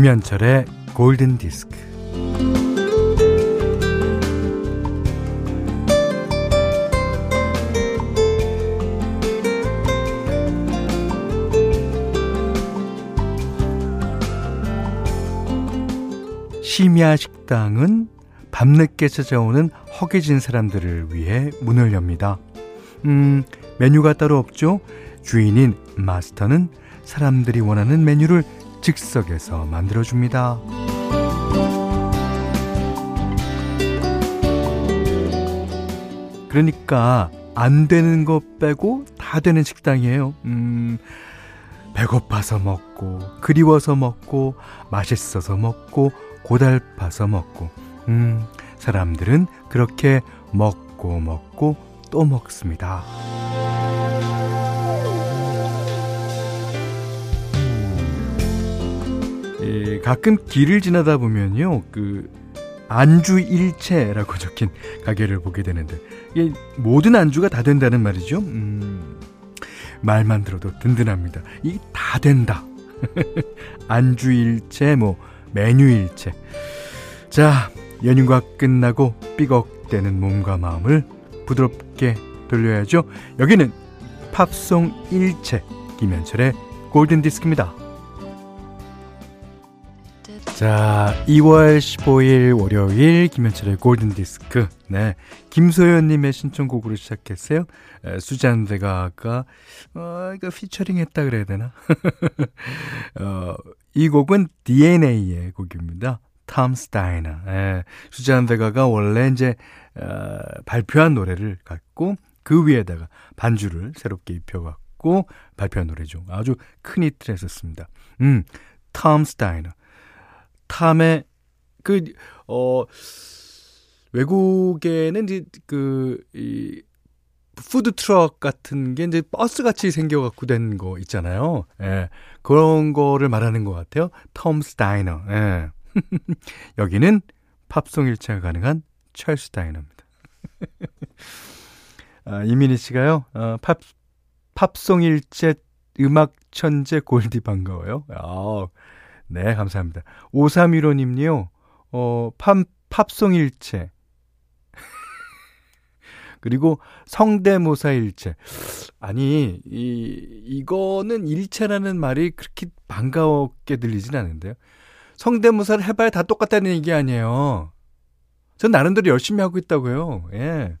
김현철의 골든 디스크. 심야 식당은 밤늦게 찾아오는 허기진 사람들을 위해 문을 엽니다. 음, 메뉴가 따로 없죠? 주인인 마스터는 사람들이 원하는 메뉴를 즉석에서 만들어줍니다. 그러니까 안 되는 거 빼고 다 되는 식당이에요. 음, 배고파서 먹고, 그리워서 먹고, 맛있어서 먹고, 고달파서 먹고, 음, 사람들은 그렇게 먹고 먹고 또 먹습니다. 예, 가끔 길을 지나다 보면요, 그, 안주 일체라고 적힌 가게를 보게 되는데, 이게 모든 안주가 다 된다는 말이죠. 음, 말만 들어도 든든합니다. 이 다 된다. 안주 일체, 뭐, 메뉴 일체. 자, 연휴가 끝나고 삐걱대는 몸과 마음을 부드럽게 돌려야죠. 여기는 팝송 일체 김현철의 골든 디스크입니다. 자, 2월 15일 월요일 김현철의 골든 디스크. 네. 김소연 님의 신청곡으로 시작했어요. 에, 수잔 베가가 어, 이거 피처링 했다 그래야 되나? 어, 이 곡은 DNA의 곡입니다. Tom's Diner. 예, 수잔 베가가 원래 이제 어, 발표한 노래를 갖고 그 위에다가 반주를 새롭게 입혀갖고 발표한 노래죠. 아주 큰 히트를 했었습니다. 음, Tom's Diner. Tom의 그, 어, 외국에는 이제 그, 이, 푸드 트럭 같은 게 이제 버스 같이 생겨 갖고 된 거 있잖아요. 예. 그런 거를 말하는 것 같아요. 톰 스타이너. 예. 여기는 팝송 일체가 가능한 찰스 다이너입니다. 아, 이민희 씨가요, 어, 팝, 팝송 일체 음악 천재 골디 반가워요. 아, 네, 감사합니다. 5315님요, 어, 팝, 팝송 일체. 그리고 성대모사 일체. 아니, 이, 이거는 일체라는 말이 그렇게 반가웠게 들리진 않은데요. 성대모사를 해봐야 다 똑같다는 얘기 아니에요. 전 나름대로 열심히 하고 있다고요. 예.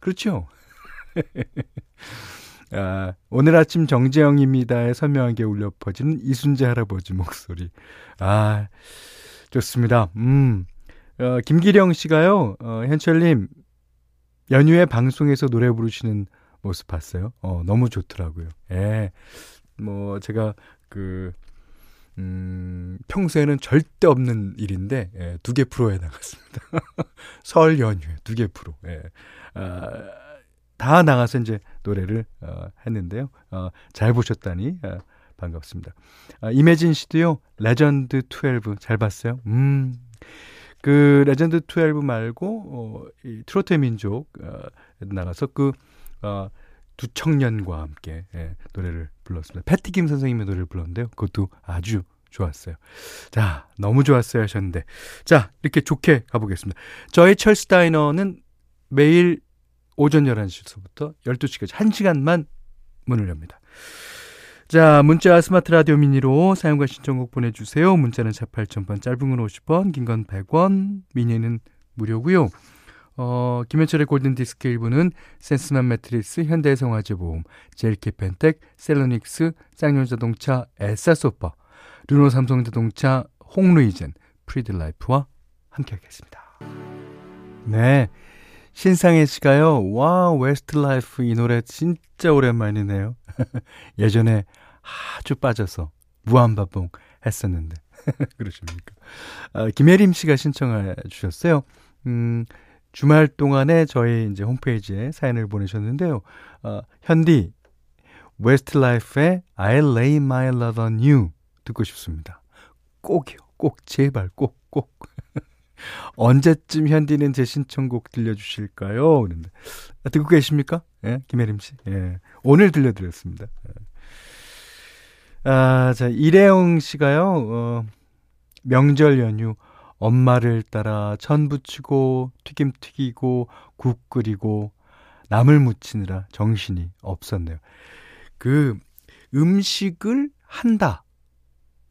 그렇죠. 아, 오늘 아침 정재영입니다에 선명하게 울려 퍼지는 이순재 할아버지 목소리. 아, 좋습니다. 음. 어, 김기령 씨가요, 어, 현철님, 연휴에 방송에서 노래 부르시는 모습 봤어요. 어, 너무 좋더라고요. 예. 뭐, 제가 그, 음, 평소에는 절대 없는 일인데, 예, 두개 프로에 나갔습니다. 설 연휴에 두개 프로. 예. 아, 다 나가서 이제 노래를 어, 했는데요. 어, 잘 보셨다니 어, 반갑습니다. 아, 이매진 씨도요. 레전드 12 잘 봤어요. 음. 그 레전드 12 말고 어, 이 트로트의 민족 어, 나가서 그 어, 두 청년과 함께 예, 노래를 불렀습니다. 패티김 선생님의 노래를 불렀는데요. 그것도 아주 좋았어요. 자, 너무 좋았어요 하셨는데. 자, 이렇게 좋게 가보겠습니다. 저희 철's Diner는 매일 오전 11시부터 12시까지 1시간만 문을 엽니다. 자, 문자 스마트 라디오 미니로 사연과 신청곡 보내주세요. 문자는 4 8,000번, 짧은 건 50원, 긴 건 100원, 미니는 무료고요. 어, 김현철의 골든디스크 일부는 센스맘 매트리스, 현대해상화재보험, 젤키펜텍, 셀러닉스, 쌍용자동차, 에싸소파, 르노 삼성자동차, 홍루이젠, 프리드라이프와 함께하겠습니다. 네. 신상혜 씨가요, 와, 웨스트 라이프 이 노래 진짜 오랜만이네요. 예전에 아주 빠져서 무한반복 했었는데. 그러십니까? 아, 김혜림 씨가 신청해 주셨어요. 음, 주말 동안에 저희 이제 홈페이지에 사연을 보내셨는데요. 어, 현디, 웨스트 라이프의 I lay my love on you 듣고 싶습니다. 꼭이요. 꼭, 제발, 꼭, 꼭. 언제쯤 현디는 제 신청곡 들려주실까요? 그런데 아, 듣고 계십니까? 예, 김혜림 씨. 예, 오늘 들려드렸습니다. 예. 아, 자, 이래영 씨가요, 어, 명절 연휴, 엄마를 따라 천 부치고, 튀김 튀기고, 국 끓이고, 나물 무치느라 정신이 없었네요. 그, 음식을 한다.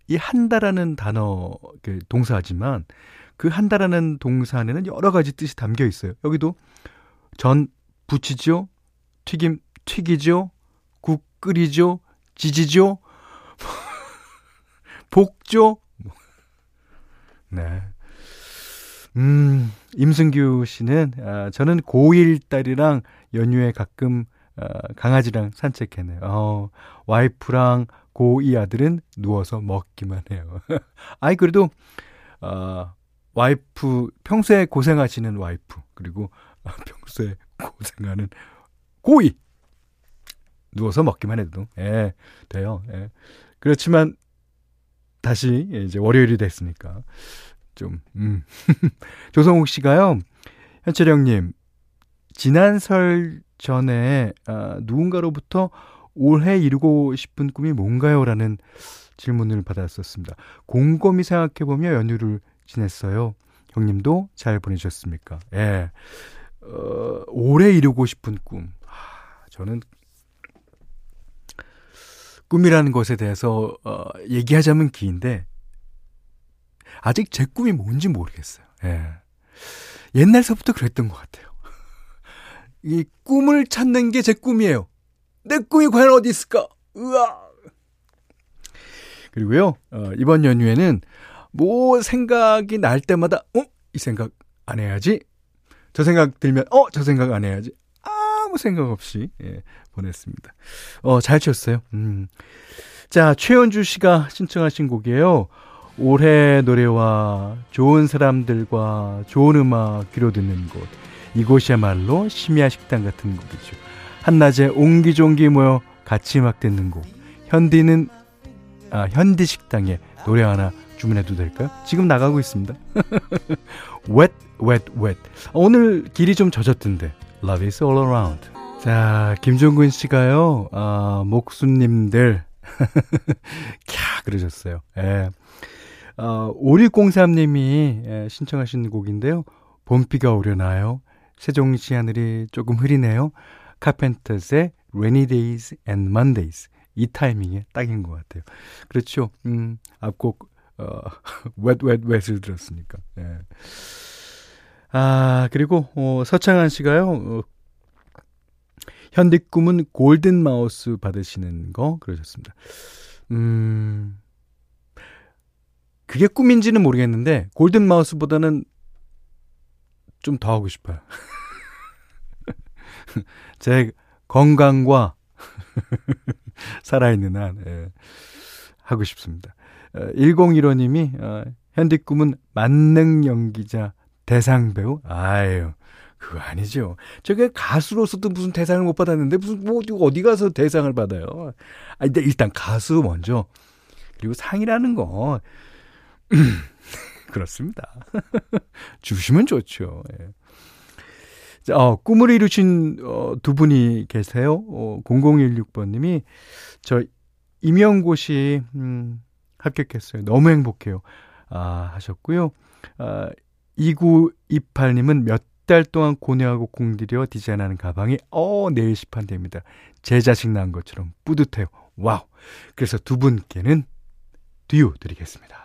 이 한다라는 단어, 그 동사지만, 그 한다라는 동사 안에는 여러 가지 뜻이 담겨 있어요. 여기도 전 부치죠, 튀김 튀기죠, 국 끓이죠, 지지죠, 볶죠. 네. 음, 임승규 씨는, 아, 저는 고1 딸이랑 연휴에 가끔, 아, 강아지랑 산책했네요. 어, 와이프랑 고2 아들은 누워서 먹기만 해요. 아이, 그래도, 아, 와이프, 평소에 고생하시는 와이프, 그리고 평소에 고생하는 고2! 누워서 먹기만 해도, 예, 돼요. 예. 그렇지만, 다시, 이제 월요일이 됐으니까, 좀, 음. 조성욱 씨가요, 현철형님, 지난 설 전에, 아, 누군가로부터 올해 이루고 싶은 꿈이 뭔가요? 라는 질문을 받았었습니다. 곰곰이 생각해보며 연휴를 지냈어요. 형님도 잘 보내셨습니까? 예. 어, 오래 이루고 싶은 꿈. 하, 저는 꿈이라는 것에 대해서 어, 얘기하자면 긴데 아직 제 꿈이 뭔지 모르겠어요. 예. 옛날서부터 그랬던 것 같아요. 이 꿈을 찾는 게 제 꿈이에요. 내 꿈이 과연 어디 있을까? 으아. 그리고요, 어, 이번 연휴에는 뭐 생각이 날 때마다, 어? 이 생각 안 해야지. 저 생각 들면, 어? 저 생각 안 해야지. 아무 생각 없이, 예, 보냈습니다. 어, 잘 쳤어요. 음. 자, 최현주 씨가 신청하신 곡이에요. 올해 노래와 좋은 사람들과 좋은 음악 귀로 듣는 곳. 이곳이야말로 심야 식당 같은 곳이죠. 한낮에 옹기종기 모여 같이 음악 듣는 곳. 현디는, 아, 현디 식당에 노래 하나 주문해도 될까요? 지금 나가고 있습니다. wet, wet, wet. 오늘 길이 좀 젖었던데. Love is all around. 자, 김종근 씨가요, 아, 목수님들. 캬, 그러셨어요. 예. 어, 5603님이 예, 신청하신 곡인데요. 봄비가 오려나요? 세종시 하늘이 조금 흐리네요. 카펜터스의 Rainy Days and Mondays. 이 타이밍에 딱인 것 같아요. 그렇죠. 음, 앞곡 어, wet, wet, wet을 들었으니까. 예. 아, 그리고, 어, 서창한 씨가요, 어, 현디 꿈은 골든 마우스 받으시는 거, 그러셨습니다. 음, 그게 꿈인지는 모르겠는데, 골든 마우스보다는 좀 더 하고 싶어요. 제 건강과 살아있는 한, 예, 하고 싶습니다. 1015님이 어, 현디 꿈은 만능 연기자 대상 배우? 아유, 그거 아니죠. 저게 가수로서도 무슨 대상을 못 받았는데 무슨 뭐 어디 가서 대상을 받아요. 아 근데 일단 가수 먼저 그리고 상이라는 거 그렇습니다. 주시면 좋죠. 예. 자, 어, 꿈을 이루신 어, 두 분이 계세요. 어, 0016번님이 저 임영고시 음, 합격했어요. 너무 행복해요. 아, 하셨고요. 아, 2928님은 몇 달 동안 고뇌하고 공들여 디자인하는 가방이 어 내일 시판됩니다. 제 자식 낳은 것처럼 뿌듯해요. 와우. 그래서 두 분께는 듀오 드리겠습니다.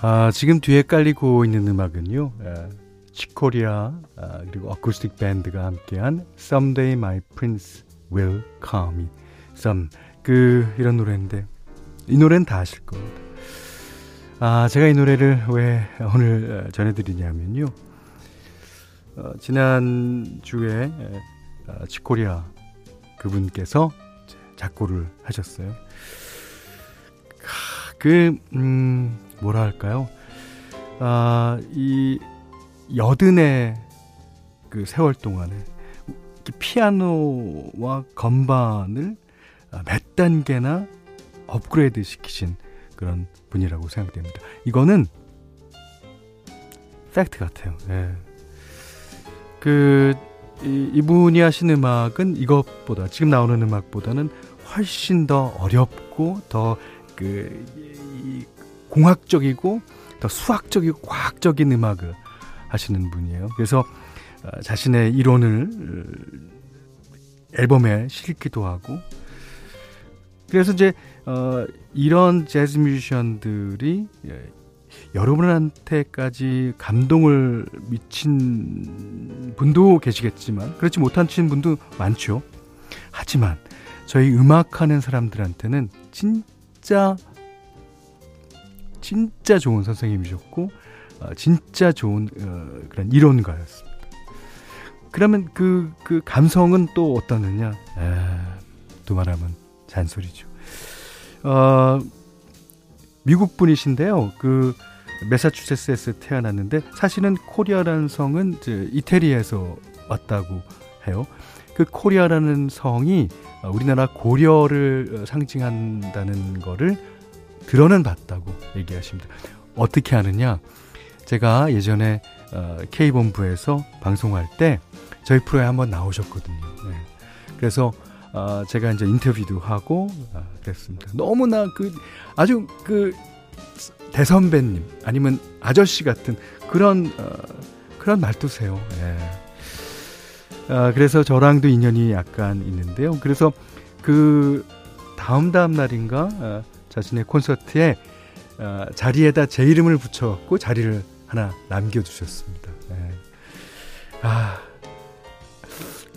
아, 지금 뒤에 깔리고 있는 음악은요. 아, 치코리아 아, 그리고 어쿠스틱 밴드가 함께한 Someday My Prince Will Call Me. Some 그 이런 노래인데 이 노래는 다 아실 겁니다. 아, 제가 이 노래를 왜 오늘 어, 전해드리냐면요. 어, 지난 주에 어, 치코리아 그분께서 작고를 하셨어요. 그, 음, 뭐라 할까요? 아, 이 여든의 그 세월 동안에 피아노와 건반을 몇 단계나 업그레이드 시키신 그런 분이라고 생각됩니다. 이거는 팩트 같아요. 예. 그 이, 이분이 하신 음악은 이것보다 지금 나오는 음악보다는 훨씬 더 어렵고 더 그 공학적이고 더 수학적이고 과학적인 음악을 하시는 분이에요. 그래서 어, 자신의 이론을 어, 앨범에 실기도 하고 그래서 이제 어, 이런 재즈 뮤지션들이 예, 여러분한테까지 감동을 미친 분도 계시겠지만 그렇지 못하신 분도 많죠. 하지만 저희 음악하는 사람들한테는 진짜 진짜 좋은 선생님이셨고 어, 진짜 좋은 어, 그런 이론가였습니다. 그러면 그, 그 감성은 또 어떠느냐? 에, 또 말하면 잔소리죠. 어, 미국 분이신데요. 그 메사추세츠에서 태어났는데 사실은 코리아라는 성은 이태리에서 왔다고 해요. 그 코리아라는 성이 우리나라 고려를 상징한다는 거를 들어는 봤다고 얘기하십니다. 어떻게 하느냐? 제가 예전에 어, K본부에서 방송할 때 저희 프로에 한번 나오셨거든요. 네. 그래서 어, 제가 이제 인터뷰도 하고 어, 그랬습니다. 너무나 그 아주 그 대선배님 아니면 아저씨 같은 그런 어, 그런 말투세요. 예. 아, 그래서 저랑도 인연이 약간 있는데요. 그래서 그 다음 다음 날인가 어, 자신의 콘서트에 어, 자리에다 제 이름을 붙여갖고 자리를 하나 남겨주셨습니다. 예. 아,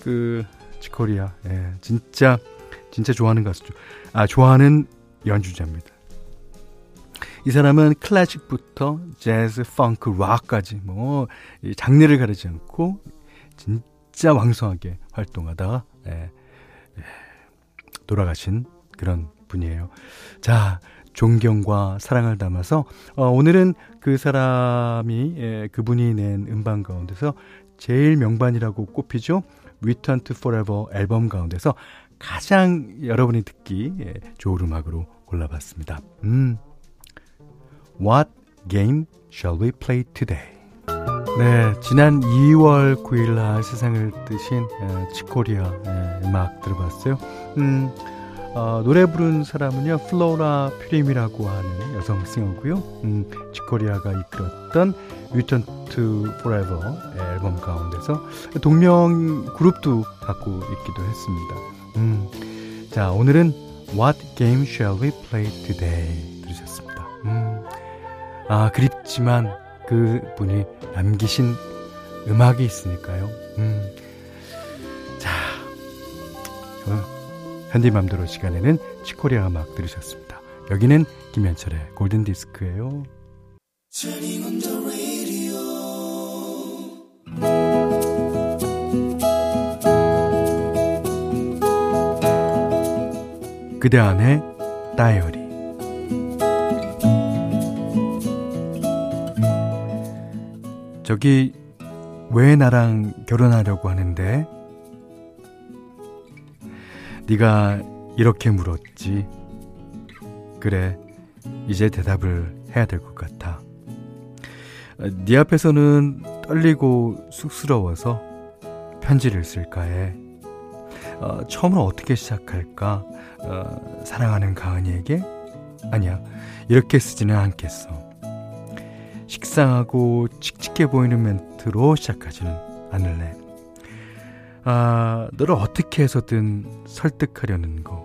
그 치코리아, 예, 진짜 진짜 좋아하는 가수죠. 아, 좋아하는 연주자입니다. 이 사람은 클래식부터 재즈, 펑크, 락까지 뭐 장르를 가리지 않고 진짜 왕성하게 활동하다가 예, 예, 돌아가신 그런 분이에요. 자, 존경과 사랑을 담아서 어, 오늘은 그 사람이 예, 그분이 낸 음반 가운데서 제일 명반이라고 꼽히죠. Return to Forever 앨범 가운데서 가장 여러분이 듣기 예, 좋은 음악으로 골라봤습니다. 음. What game shall we play today? 네, 지난 2월 9일 날 세상을 뜨신 에, 칙 코리아 에, 음악 들어봤어요. 음, 어, 노래 부른 사람은요, 플로라 퓨림이라고 하는 여성 싱어고요. 음, 칙 코리아가 이끌었던 Return to Forever 앨범 가운데서 동명 그룹도 갖고 있기도 했습니다. 음, 자, 오늘은 What Game Shall We Play Today 들으셨습니다. 음, 아, 그립지만 그 분이 남기신 음악이 있으니까요. 음, 자, 어, 현디맘대로 시간에는 치코리아 음악 들으셨습니다. 여기는 김현철의 골든 디스크예요. 그대 안의 다이어리 저기 왜 나랑 결혼하려고 하는데? 네가 이렇게 물었지. 그래, 이제 대답을 해야 될 것 같아. 네 앞에서는 떨리고 쑥스러워서 편지를 쓸까 해. 어, 처음으로 어떻게 시작할까? 어, 사랑하는 가은이에게? 아니야, 이렇게 쓰지는 않겠어. 식상하고 칙칙해 보이는 멘트로 시작하지는 않을래. 아, 너를 어떻게 해서든 설득하려는 거,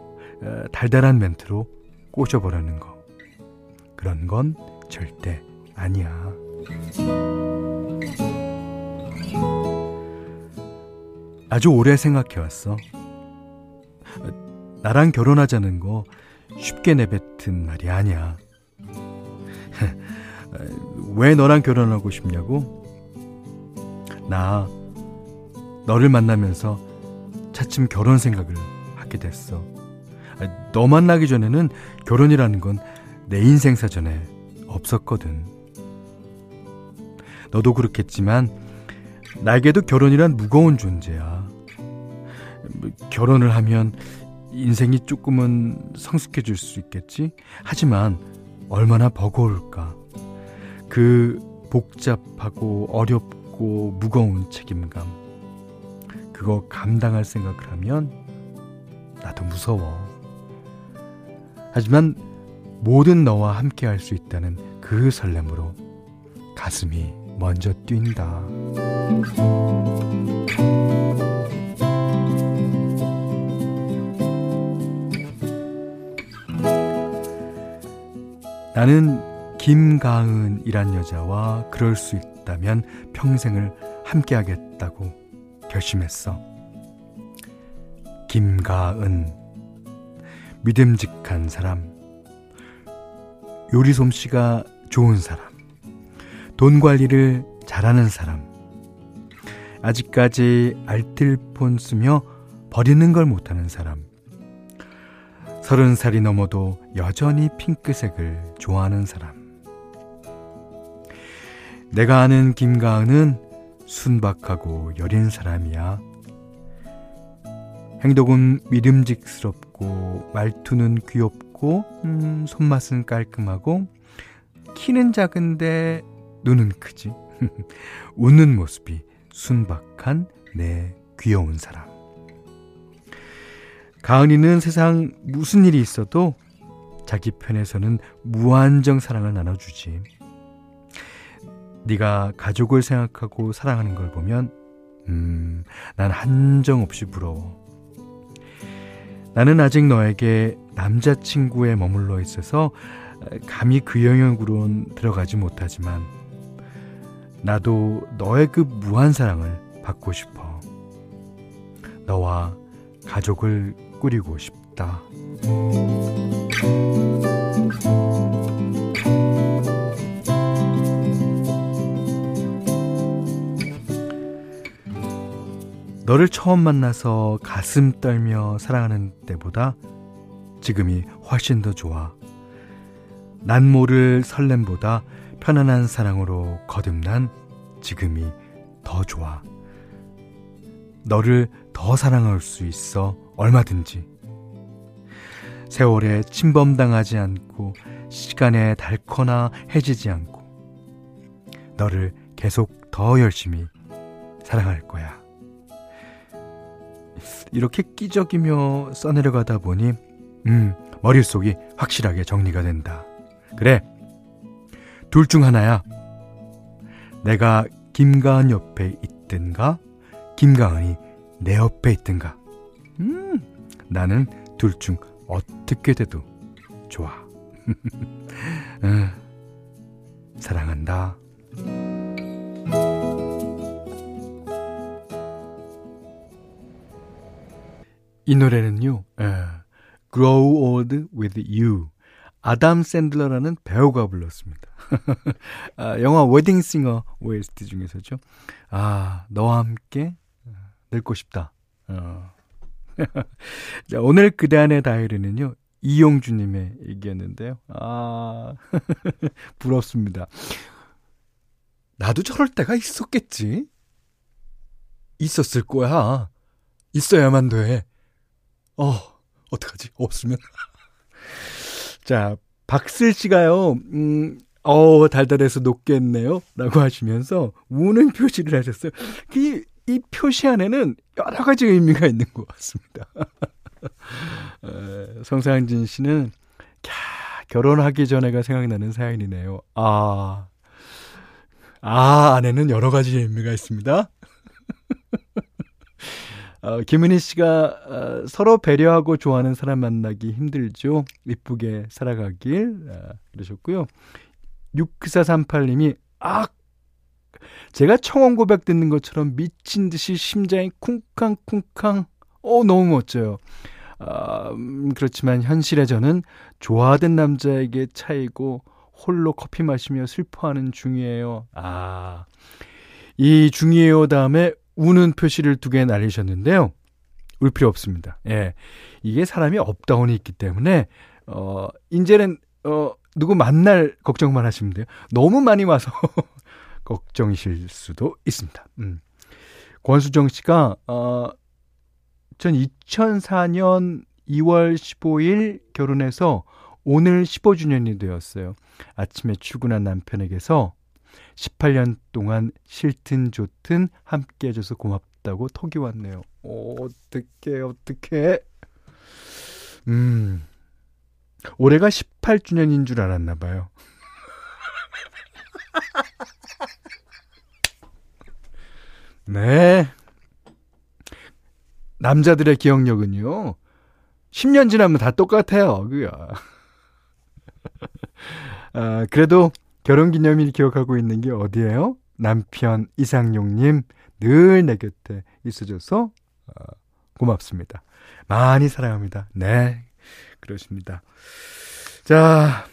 어, 달달한 멘트로 꼬셔보려는 거. 그런 건 절대 아니야. 아주 오래 생각해왔어. 나랑 결혼하자는 거 쉽게 내뱉은 말이 아니야. 왜 너랑 결혼하고 싶냐고? 나 너를 만나면서 차츰 결혼 생각을 하게 됐어. 너 만나기 전에는 결혼이라는 건 내 인생 사전에 없었거든. 너도 그렇겠지만 나에게도 결혼이란 무거운 존재야. 뭐, 결혼을 하면 인생이 조금은 성숙해질 수 있겠지? 하지만 얼마나 버거울까. 그 복잡하고 어렵고 무거운 책임감. 그거 감당할 생각을 하면 나도 무서워. 하지만 모든 너와 함께 할 수 있다는 그 설렘으로 가슴이 먼저 뛴다. 나는 김가은이란 여자와 그럴 수 있다면 평생을 함께하겠다고 결심했어. 김가은. 믿음직한 사람. 요리 솜씨가 좋은 사람. 돈 관리를 잘하는 사람. 아직까지 알뜰폰 쓰며 버리는 걸 못하는 사람. 서른 살이 넘어도 여전히 핑크색을 좋아하는 사람. 내가 아는 김가은은 순박하고 여린 사람이야. 행동은 믿음직스럽고 말투는 귀엽고 음, 손맛은 깔끔하고 키는 작은데 눈은 크지. 웃는 모습이 순박한 내 귀여운 사람. 가은이는 세상 무슨 일이 있어도 자기 편에서는 무한정 사랑을 나눠주지. 네가 가족을 생각하고 사랑하는 걸 보면 음, 난 한정없이 부러워. 나는 아직 너에게 남자친구에 머물러 있어서 감히 그 영역으론 들어가지 못하지만 나도 너의 그 무한 사랑을 받고 싶어. 너와 가족을 꾸리고 싶다. 너를 처음 만나서 가슴 떨며 사랑하는 때보다 지금이 훨씬 더 좋아. 난 모를 설렘보다 편안한 사랑으로 거듭난 지금이 더 좋아. 너를 더 사랑할 수 있어 얼마든지. 세월에 침범당하지 않고 시간에 닳거나 해지지 않고 너를 계속 더 열심히 사랑할 거야. 이렇게 끼적이며 써내려가다 보니 음, 머릿속이 확실하게 정리가 된다. 그래. 둘 중 하나야. 내가 김가은 옆에 있든가 김가은이 내 옆에 있든가. 음, 나는 둘 중 어떻게 돼도 좋아. 음, 사랑한다. 이 노래는요, 에, Grow Old With You. 아담 샌들러라는 배우가 불렀습니다. 아, 영화 웨딩싱어 OST 중에서죠. 아, 너와 함께 늙고 싶다. 어. 자, 오늘 그대 안의 다이어리는요. 이용주님의 얘기였는데요. 아, 부럽습니다. 나도 저럴 때가 있었겠지. 있었을 거야. 있어야만 돼. 어, 어떡하지? 없으면. 자, 박슬 씨가요, 음, 어, 달달해서 녹겠네요. 라고 하시면서 우는 표시를 하셨어요. 이, 이 표시 안에는 여러 가지 의미가 있는 것 같습니다. 에, 성상진 씨는, 캬, 결혼하기 전에가 생각나는 사연이네요. 아, 아, 안에는 여러 가지 의미가 있습니다. 어, 김은희 씨가 어, 서로 배려하고 좋아하는 사람 만나기 힘들죠. 이쁘게 살아가길 어, 그러셨고요. 6438님이 아 제가 청원 고백 듣는 것처럼 미친 듯이 심장이 쿵쾅쿵쾅 어 너무 멋져요. 아, 음, 그렇지만 현실에 저는 좋아하던 남자에게 차이고 홀로 커피 마시며 슬퍼하는 중이에요. 아, 이 중이에요 다음에 우는 표시를 두 개 날리셨는데요. 울 필요 없습니다. 예. 이게 사람이 up down이 있기 때문에, 어, 이제는, 어, 누구 만날 걱정만 하시면 돼요. 너무 많이 와서 걱정이실 수도 있습니다. 음. 권수정 씨가 어, 전 2004년 2월 15일 결혼해서 오늘 15주년이 되었어요. 아침에 출근한 남편에게서 18년 동안 싫든 좋든 함께 해줘서 고맙다고 톡이 왔네요. 어떡해, 어떡해. 음. 올해가 18주년인 줄 알았나 봐요. 네. 남자들의 기억력은요. 10년 지나면 다 똑같아요. 그야. 아, 그래도 결혼 기념일 기억하고 있는 게 어디예요? 남편 이상용님 늘 내 곁에 있어줘서 어, 고맙습니다. 많이 사랑합니다. 네, 그렇습니다. 자,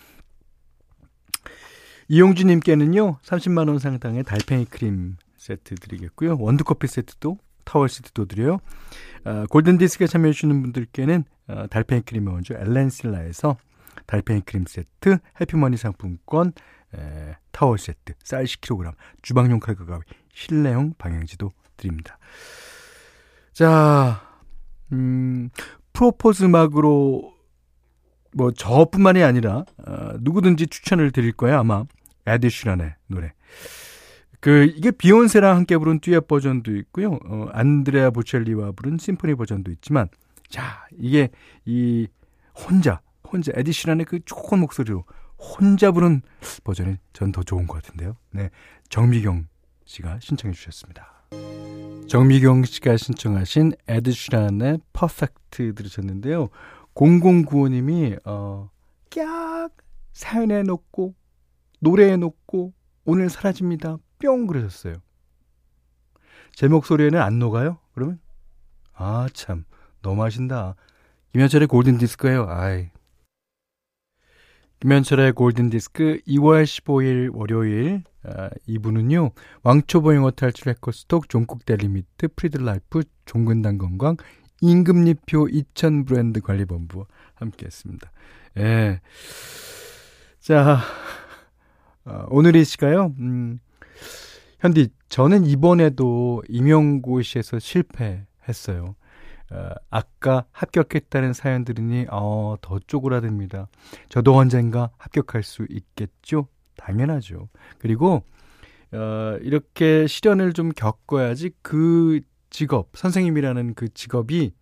이용주님께는요, 30만 원 상당의 달팽이 크림 세트 드리겠고요. 원두 커피 세트도, 타월 세트도 드려요. 어, 골든 디스크에 참여해 주시는 분들께는 어, 달팽이 크림의 원조 엘렌실라에서 달팽이 크림 세트, 해피머니 상품권, 에, 타월 세트, 쌀 10kg, 주방용 칼과 가위, 실내용 방향지도 드립니다. 자, 음, 프로포즈 음악으로 뭐 저뿐만이 아니라 어, 누구든지 추천을 드릴 거예요 아마 에디슈란의 노래. 그 이게 비욘세랑 함께 부른 듀엣 버전도 있고요. 어, 안드레아 보첼리와 부른 심포니 버전도 있지만 자 이게 이 혼자 혼자 에디슈란의 그 좋은 목소리로 혼자 부른 버전이 전 더 좋은 것 같은데요. 네, 정미경 씨가 신청해 주셨습니다. 정미경 씨가 신청하신 에드슈란의 퍼펙트 들으셨는데요. 0095님이 어, 깍 사연해 놓고 노래해 놓고 오늘 사라집니다. 뿅 그러셨어요. 제 목소리에는 안 녹아요? 그러면 아 참 너무 하신다. 김현철의 골든 디스크예요. 아이. 김현철의 골든 디스크 2월 15일 월요일 아, 2부는요. 왕초보 영어 탈출 해커스톡 존쿡 델리미트 프리드라이프 종근당 건강 임금님표 이천 브랜드 관리본부 함께 했습니다. 예. 자, 어, 오늘 이 시가요, 음, 현디, 저는 이번에도 임용고시에서 실패했어요. 어, 아까 합격했다는 사연 들으니, 어, 더 쪼그라듭니다. 저도 언젠가 합격할 수 있겠죠? 당연하죠. 그리고, 어, 이렇게 시련을 좀 겪어야지 그 직업, 선생님이라는 그 직업이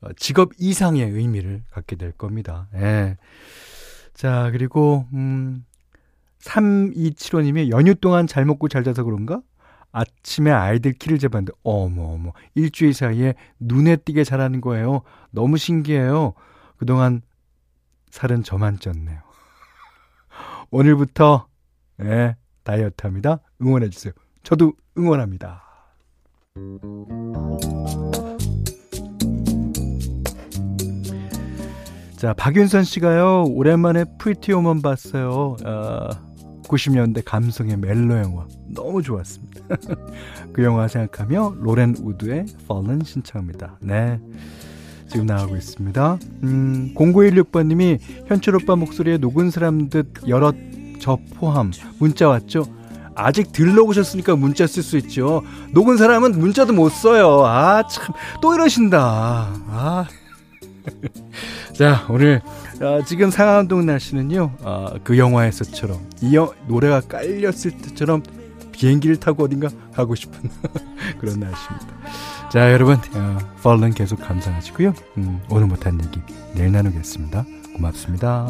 어, 직업 이상의 의미를 갖게 될 겁니다. 예. 자, 그리고, 음, 3275님이 연휴 동안 잘 먹고 잘 자서 그런가? 아침에 아이들 키를 재봤는데, 어머, 어머, 일주일 사이에 눈에 띄게 자라는 거예요. 너무 신기해요. 그동안 살은 저만 쪘네요. 오늘부터, 예, 다이어트 합니다. 응원해 주세요. 저도 응원합니다. 자, 박윤선 씨가요, 오랜만에 Pretty Woman 봤어요. 어, 90년대 감성의 멜로 영화. 너무 좋았습니다. 그 영화 생각하며 로렌 우드의 Fallen 신청합니다. 네. 지금 나가고 있습니다. 음, 0916번님이 현철 오빠 목소리에 녹은 사람 듯 여러 저 포함 문자 왔죠? 아직 들러오셨으니까 문자 쓸 수 있죠. 녹은 사람은 문자도 못 써요. 아, 참, 또 이러신다. 아. 자, 오늘, 어, 지금 상암동 날씨는요, 어, 그 영화에서처럼, 이 여, 노래가 깔렸을 때처럼 비행기를 타고 어딘가 가고 싶은 그런 날씨입니다. 자, 여러분, 어, 펄런 계속 감상하시고요. 음, 오늘 못한 얘기 내일 나누겠습니다. 고맙습니다.